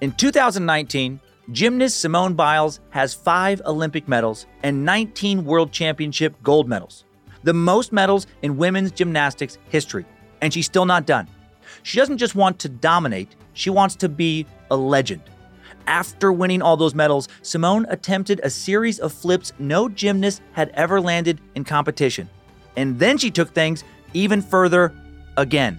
In 2019, gymnast Simone Biles has five Olympic medals and 19 World Championship gold medals, the most medals in women's gymnastics history. And she's still not done. She doesn't just want to dominate, she wants to be a legend. After winning all those medals, Simone attempted a series of flips no gymnast had ever landed in competition. And then she took things even further again.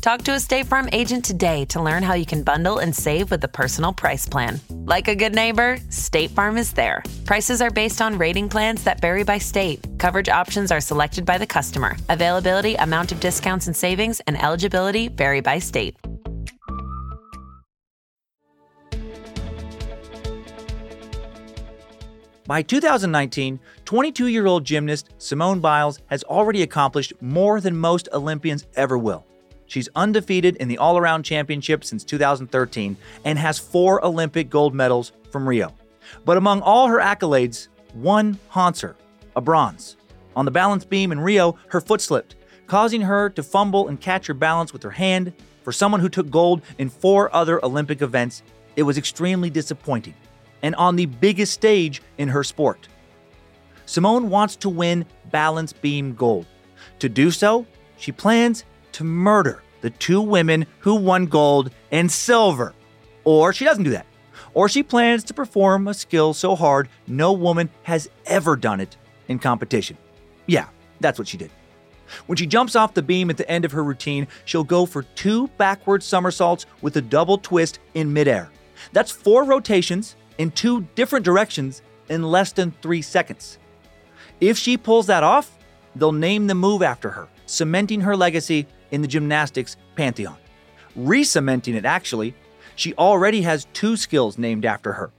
Talk to a State Farm agent today to learn how you can bundle and save with the personal price plan. Like a good neighbor, State Farm is there. Prices are based on rating plans that vary by state. Coverage options are selected by the customer. Availability, amount of discounts and savings, and eligibility vary by state. By 2019, 22 year old gymnast Simone Biles has already accomplished more than most Olympians ever will. She's undefeated in the all around championship since 2013 and has four Olympic gold medals from Rio. But among all her accolades, one haunts her a bronze. On the balance beam in Rio, her foot slipped, causing her to fumble and catch her balance with her hand. For someone who took gold in four other Olympic events, it was extremely disappointing, and on the biggest stage in her sport. Simone wants to win balance beam gold. To do so, she plans to murder the two women who won gold and silver. Or she doesn't do that. Or she plans to perform a skill so hard no woman has ever done it in competition. Yeah, that's what she did. When she jumps off the beam at the end of her routine, she'll go for two backward somersaults with a double twist in midair. That's four rotations in two different directions in less than three seconds. If she pulls that off, they'll name the move after her, cementing her legacy in the gymnastics pantheon. Re cementing it, actually, she already has two skills named after her.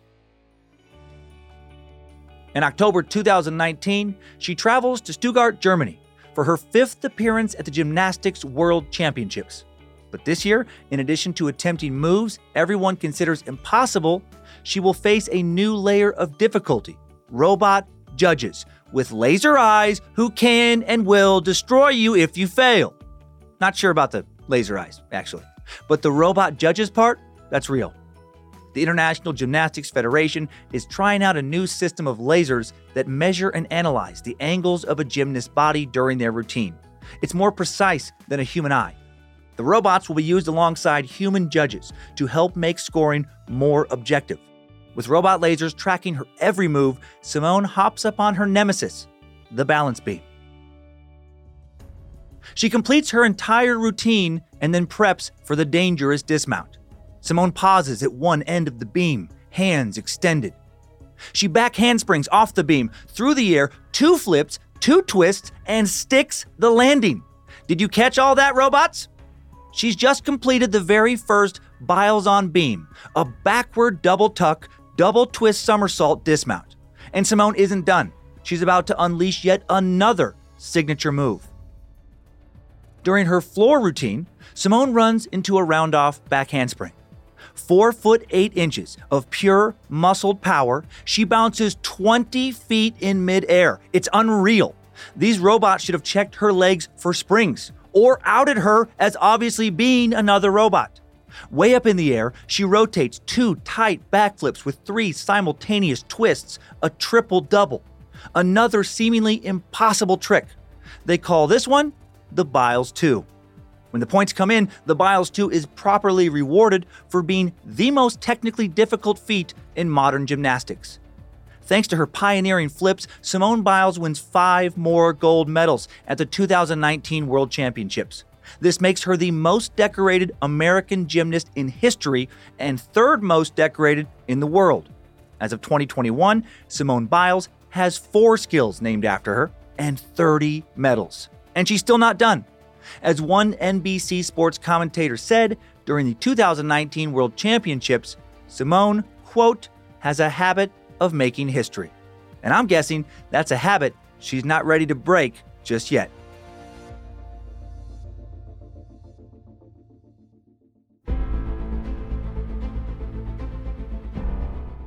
In October 2019, she travels to Stuttgart, Germany for her fifth appearance at the Gymnastics World Championships. But this year, in addition to attempting moves everyone considers impossible, she will face a new layer of difficulty robot judges with laser eyes who can and will destroy you if you fail. Not sure about the laser eyes, actually. But the robot judges part, that's real. The International Gymnastics Federation is trying out a new system of lasers that measure and analyze the angles of a gymnast's body during their routine. It's more precise than a human eye. The robots will be used alongside human judges to help make scoring more objective. With robot lasers tracking her every move, Simone hops up on her nemesis, the balance beam. She completes her entire routine and then preps for the dangerous dismount. Simone pauses at one end of the beam, hands extended. She back handsprings off the beam, through the air, two flips, two twists, and sticks the landing. Did you catch all that, robots? She's just completed the very first Biles on beam, a backward double tuck, double twist somersault dismount. And Simone isn't done. She's about to unleash yet another signature move. During her floor routine, Simone runs into a round off back handspring. Four foot eight inches of pure muscled power, she bounces 20 feet in midair. It's unreal. These robots should have checked her legs for springs or outed her as obviously being another robot. Way up in the air, she rotates two tight backflips with three simultaneous twists, a triple double. Another seemingly impossible trick. They call this one the Biles 2. When the points come in, the Biles 2 is properly rewarded for being the most technically difficult feat in modern gymnastics. Thanks to her pioneering flips, Simone Biles wins five more gold medals at the 2019 World Championships. This makes her the most decorated American gymnast in history and third most decorated in the world. As of 2021, Simone Biles has four skills named after her and 30 medals. And she's still not done. As one NBC Sports commentator said during the 2019 World Championships, Simone, quote, has a habit of making history. And I'm guessing that's a habit she's not ready to break just yet.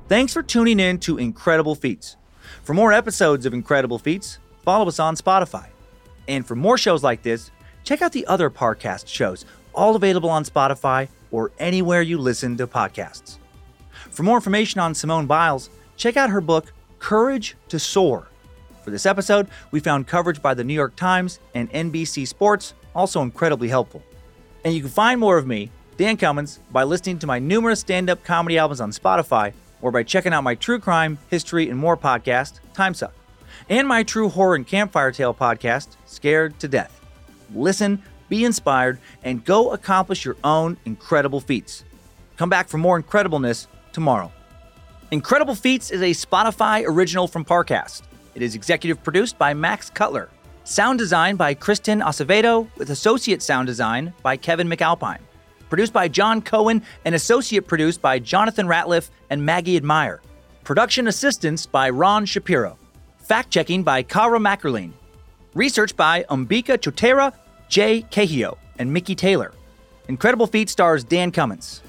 Thanks for tuning in to Incredible Feats. For more episodes of Incredible Feats, follow us on Spotify. And for more shows like this, check out the other Parcast shows, all available on Spotify or anywhere you listen to podcasts. For more information on Simone Biles, check out her book, Courage to Soar. For this episode, we found coverage by the New York Times and NBC Sports, also incredibly helpful. And you can find more of me, Dan Cummins, by listening to my numerous stand up comedy albums on Spotify or by checking out my true crime, history, and more podcast, Timesuck, and my true horror and campfire tale podcast, Scared to Death. Listen, be inspired, and go accomplish your own incredible feats. Come back for more incredibleness tomorrow. Incredible Feats is a Spotify original from Parcast. It is executive produced by Max Cutler. Sound design by Kristen Acevedo, with associate sound design by Kevin McAlpine. Produced by John Cohen and associate produced by Jonathan Ratliff and Maggie Admire. Production assistance by Ron Shapiro. Fact checking by Kara Mackerline. Research by Umbika Chotera, Jay Cahio, and Mickey Taylor. Incredible Feat stars Dan Cummins.